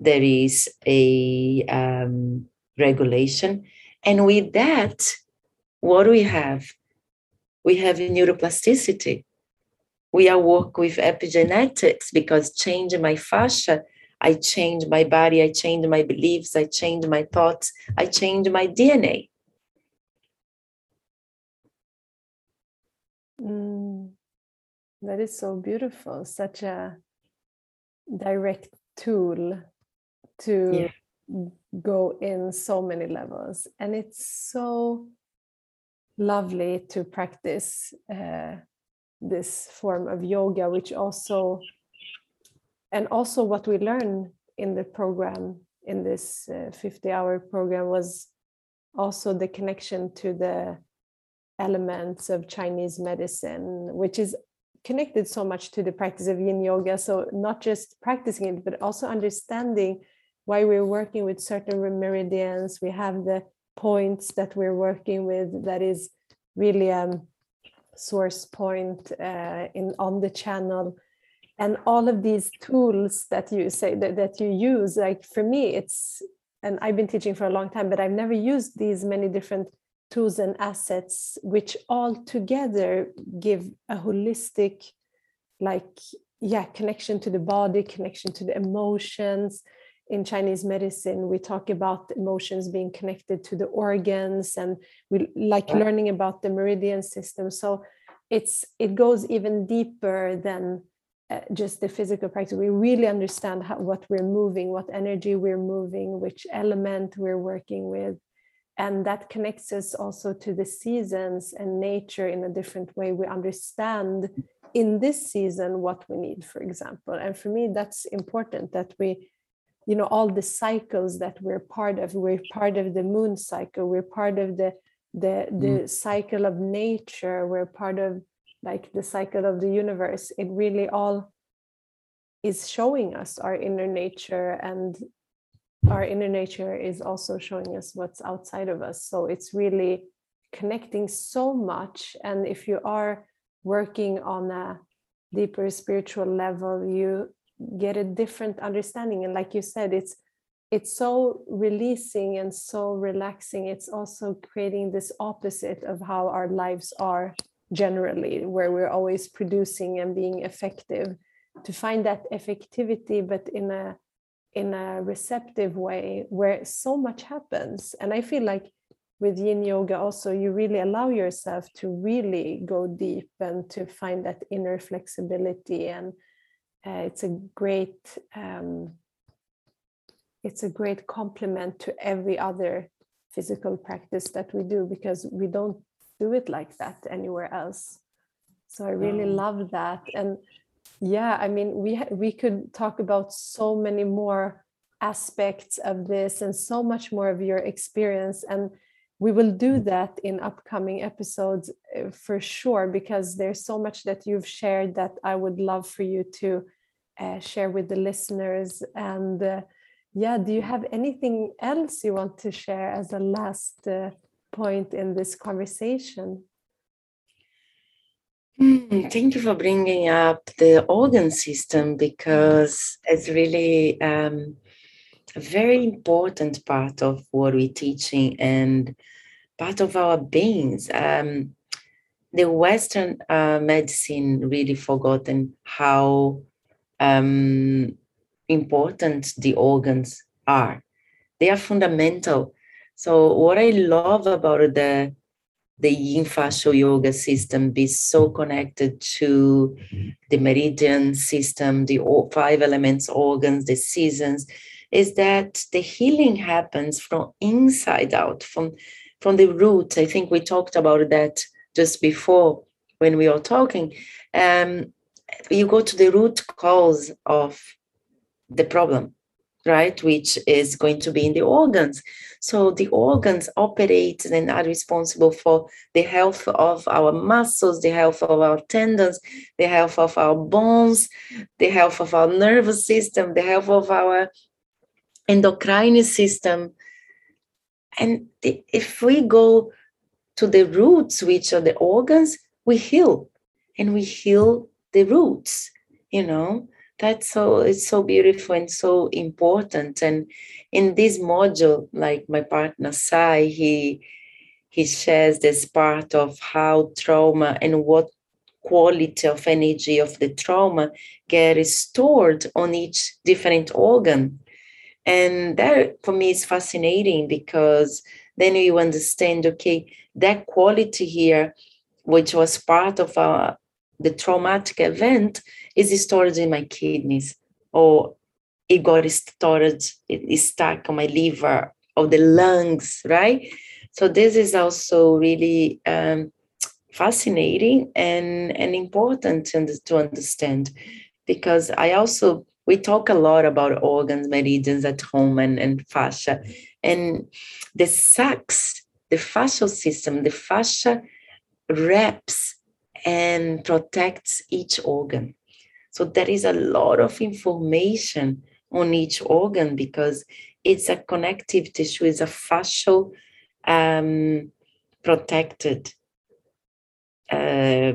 there is a um, regulation. And with that, what do we have? We have neuroplasticity. We are work with epigenetics because change my fascia I change my body, I change my beliefs, I change my thoughts, I change my DNA. Mm, that is so beautiful, such a direct tool to yeah. Go in so many levels. And it's so lovely to practice uh, this form of yoga, which also and also what we learn in the program in this uh, 50 hour program was also the connection to the elements of chinese medicine which is connected so much to the practice of yin yoga so not just practicing it but also understanding why we're working with certain meridians. We have the points that we're working with that is really a um, source point uh, in on the channel. And all of these tools that you say that, that you use like for me it's and i've been teaching for a long time but i've never used these many different tools and assets which all together give a holistic like yeah connection to the body connection to the emotions in chinese medicine we talk about emotions being connected to the organs and we like learning about the meridian system. So it's it goes even deeper than uh, just the physical practice. We really understand how, what we're moving what energy we're moving which element we're working with. And that connects us also to the seasons and nature in a different way. We understand in this season what we need for example. And for me that's important that we you know all the cycles that we're part of. We're part of the moon cycle. We're part of the the the mm. cycle of nature. We're part of like the cycle of the universe. It really all is showing us our inner nature and our inner nature is also showing us what's outside of us. So it's really connecting so much. And if you are working on a deeper spiritual level you get a different understanding. And like you said it's it's so releasing and so relaxing. It's also creating this opposite of how our lives are generally where we're always producing and being effective to find that effectivity but in a in a receptive way where so much happens. And i feel like with yin yoga also you really allow yourself to really go deep and to find that inner flexibility and uh, it's a great um, it's a great complement to every other physical practice that we do because we don't do it like that anywhere else. So i really mm. love that. And yeah i mean we we could talk about so many more aspects of this and so much more of your experience. And we will do mm. that in upcoming episodes uh, for sure because there's so much that you've shared that i would love for you to uh, share with the listeners and uh, yeah do you have anything else you want to share as a last uh, point in this conversation Mm, thank you for bringing up the organ system because it's really um, a very important part of what we're teaching and part of our beings. Um, the Western uh, medicine really forgotten how um, important the organs are. They are fundamental. So what I love about the the yin fascial yoga system be so connected to the meridian system, the five elements organs, the seasons, is that the healing happens from inside out, from from the root. I think we talked about that just before when we were talking. Um, you go to the root cause of the problem right which is going to be in the organs so the organs operate and are responsible for the health of our muscles the health of our tendons the health of our bones the health of our nervous system the health of our endocrine system. And if we go to the roots which are the organs we heal. And we heal the roots you know? That's so it's so beautiful and so important. And in this module like my partner sai he he shares this part of how trauma and what quality of energy of the trauma get stored on each different organ and that for me is fascinating because then you understand okay that quality here which was part of our the traumatic event is stored in my kidneys or it got stored, it is stuck on my liver or the lungs, right? So this is also really um, fascinating and, and important to, to understand because I also, we talk a lot about organs, meridians at home and, and fascia. And the sacs, the fascial system, the fascia wraps and protects each organ. So there is a lot of information on each organ because it's a connective tissue, it's a fascial um, protected uh,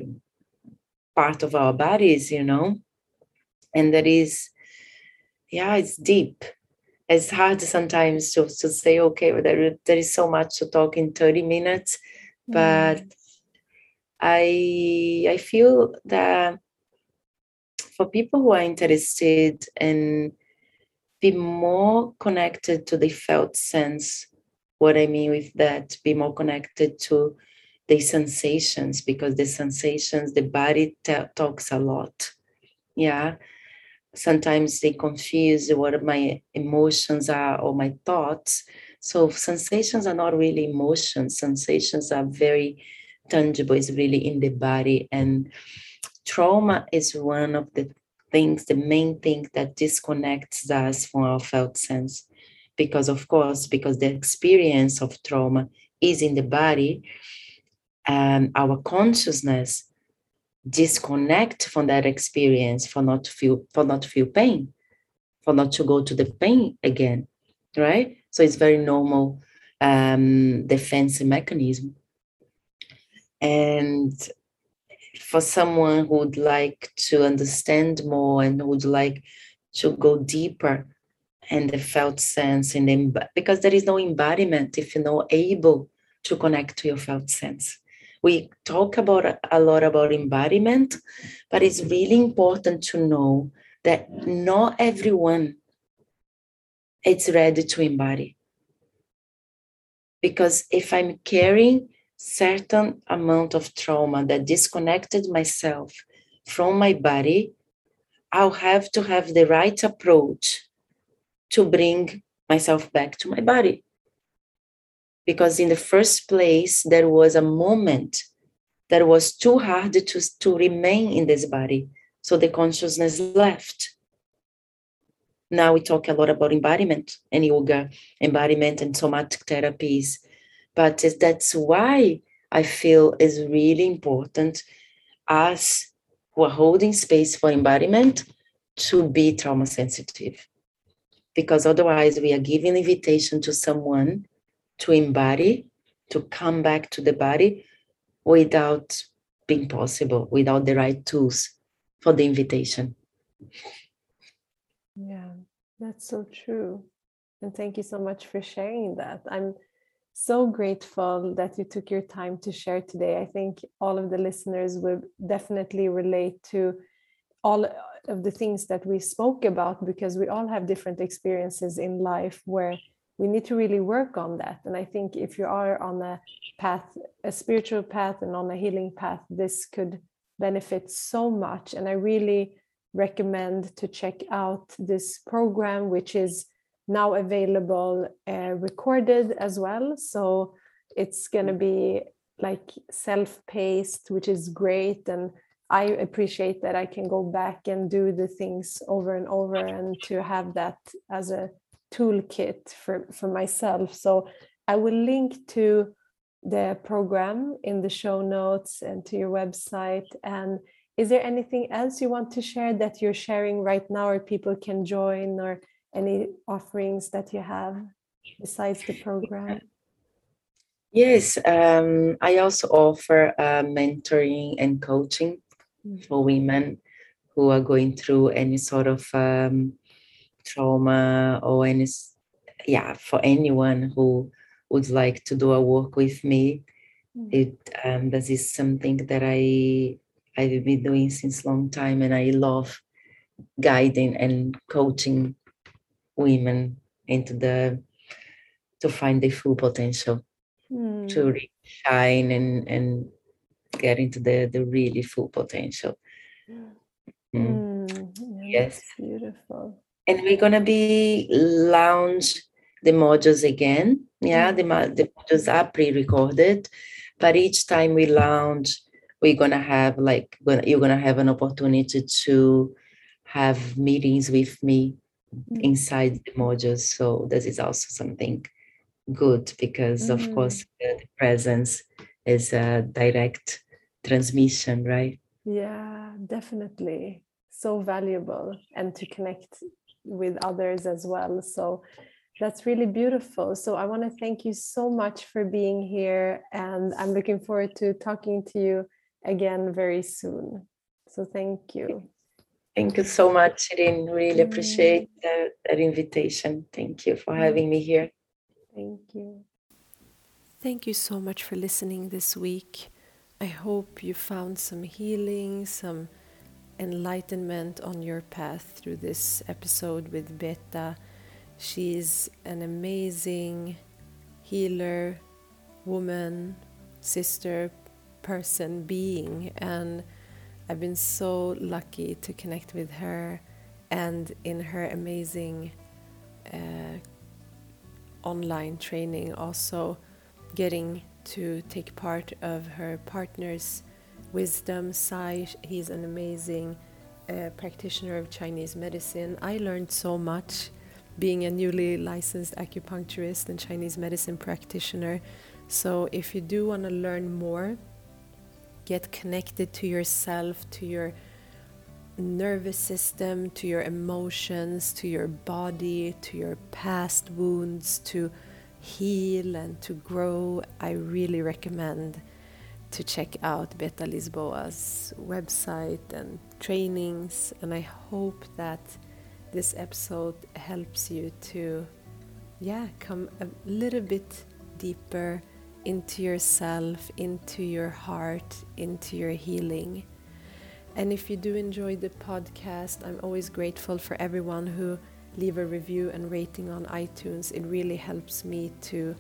part of our bodies, you know. And that is, yeah, it's deep. It's hard sometimes to, to say, okay, there, there is so much to talk in 30 minutes, mm. but I I feel that for people who are interested in be more connected to the felt sense, what I mean with that, be more connected to the sensations because the sensations, the body t- talks a lot. Yeah. Sometimes they confuse what my emotions are or my thoughts. So sensations are not really emotions. Sensations are very tangible. It's really in the body. And trauma is one of the things, the main thing that disconnects us from our felt sense. Because of course, because the experience of trauma is in the body, and our consciousness disconnect from that experience for not feel for not feel pain for not to go to the pain again right? So it's very normal um, defense mechanism. And for someone who would like to understand more and would like to go deeper and the felt sense and then because there is no embodiment if you're not able to connect to your felt sense we talk about a lot about embodiment but it's really important to know that not everyone is ready to embody. Because if i'm carrying certain amount of trauma that disconnected myself from my body i'll have to have the right approach to bring myself back to my body because in the first place there was a moment that was too hard to, to remain in this body. So the consciousness left. Now we talk a lot about embodiment and yoga embodiment and somatic therapies. But that's why i feel is really important us who are holding space for embodiment to be trauma sensitive. Because otherwise we are giving invitation to someone to embody, to come back to the body without being possible, without the right tools for the invitation. Yeah, that's so true. And thank you so much for sharing that. I'm so grateful that you took your time to share today. I think all of the listeners will definitely relate to all of the things that we spoke about because we all have different experiences in life where we need to really work on that. And i think if you are on a path a spiritual path and on a healing path this could benefit so much. And i really recommend to check out this program which is now available uh, recorded as well. So it's going to be like self-paced which is great. And i appreciate that i can go back and do the things over and over and to have that as a toolkit for, for myself. So I will link to the program in the show notes and to your website. And is there anything else you want to share that you're sharing right now, or people can join, or any offerings that you have besides the program? Yes, um, I also offer uh, mentoring and coaching mm-hmm. for women who are going through any sort of um, trauma or any yeah for anyone who would like to do a work with me mm. it um, this is something that i i've been doing since long time and i love guiding and coaching women into the to find the full potential mm. to shine and and get into the the really full potential mm. Mm. yes beautiful and we're going to be launch the modules again. Yeah the, the modules are pre-recorded but each time we launch we're going to have like you're going to have an opportunity to have meetings with me mm-hmm. inside the modules. So this is also something good because mm-hmm. of course the presence is a direct transmission right? Yeah definitely. So valuable and to connect with others as well. So that's really beautiful. So I want to thank you so much for being here. And I'm looking forward to talking to you again very soon. So thank you. Thank you so much, Irene. Really appreciate that, that invitation. Thank you for having me here. Thank you. Thank you so much for listening this week. I hope you found some healing, some enlightenment on your path through this episode with Beta. She's an amazing healer, woman, sister, person, being, and I've been so lucky to connect with her and in her amazing uh, online training, also getting to take part of her partner's wisdom. Sai, he's an amazing uh, practitioner of Chinese medicine. I learned so much being a newly licensed acupuncturist and Chinese medicine practitioner. So, if you do want to learn more, get connected to yourself, to your nervous system, to your emotions, to your body, to your past wounds, to heal and to grow, I really recommend to check out Beta Lisboa's website and trainings. And I hope that this episode helps you to, yeah, come a little bit deeper into yourself, into your heart, into your healing. And if you do enjoy the podcast, I'm always grateful for everyone who leave a review and rating on iTunes. It really helps me to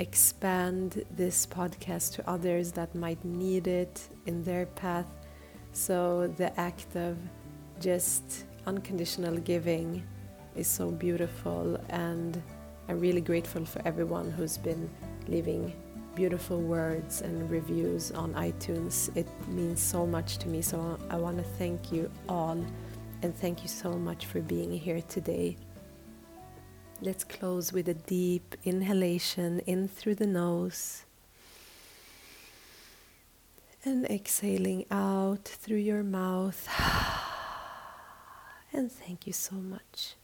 expand this podcast to others that might need it in their path. So the act of just unconditional giving is so beautiful and I'm really grateful for everyone who's been leaving beautiful words and reviews on iTunes. It means so much to me. So I want to thank you all and thank you so much for being here today. Let's close with a deep inhalation in through the nose and exhaling out through your mouth. [SIGHS] And thank you so much.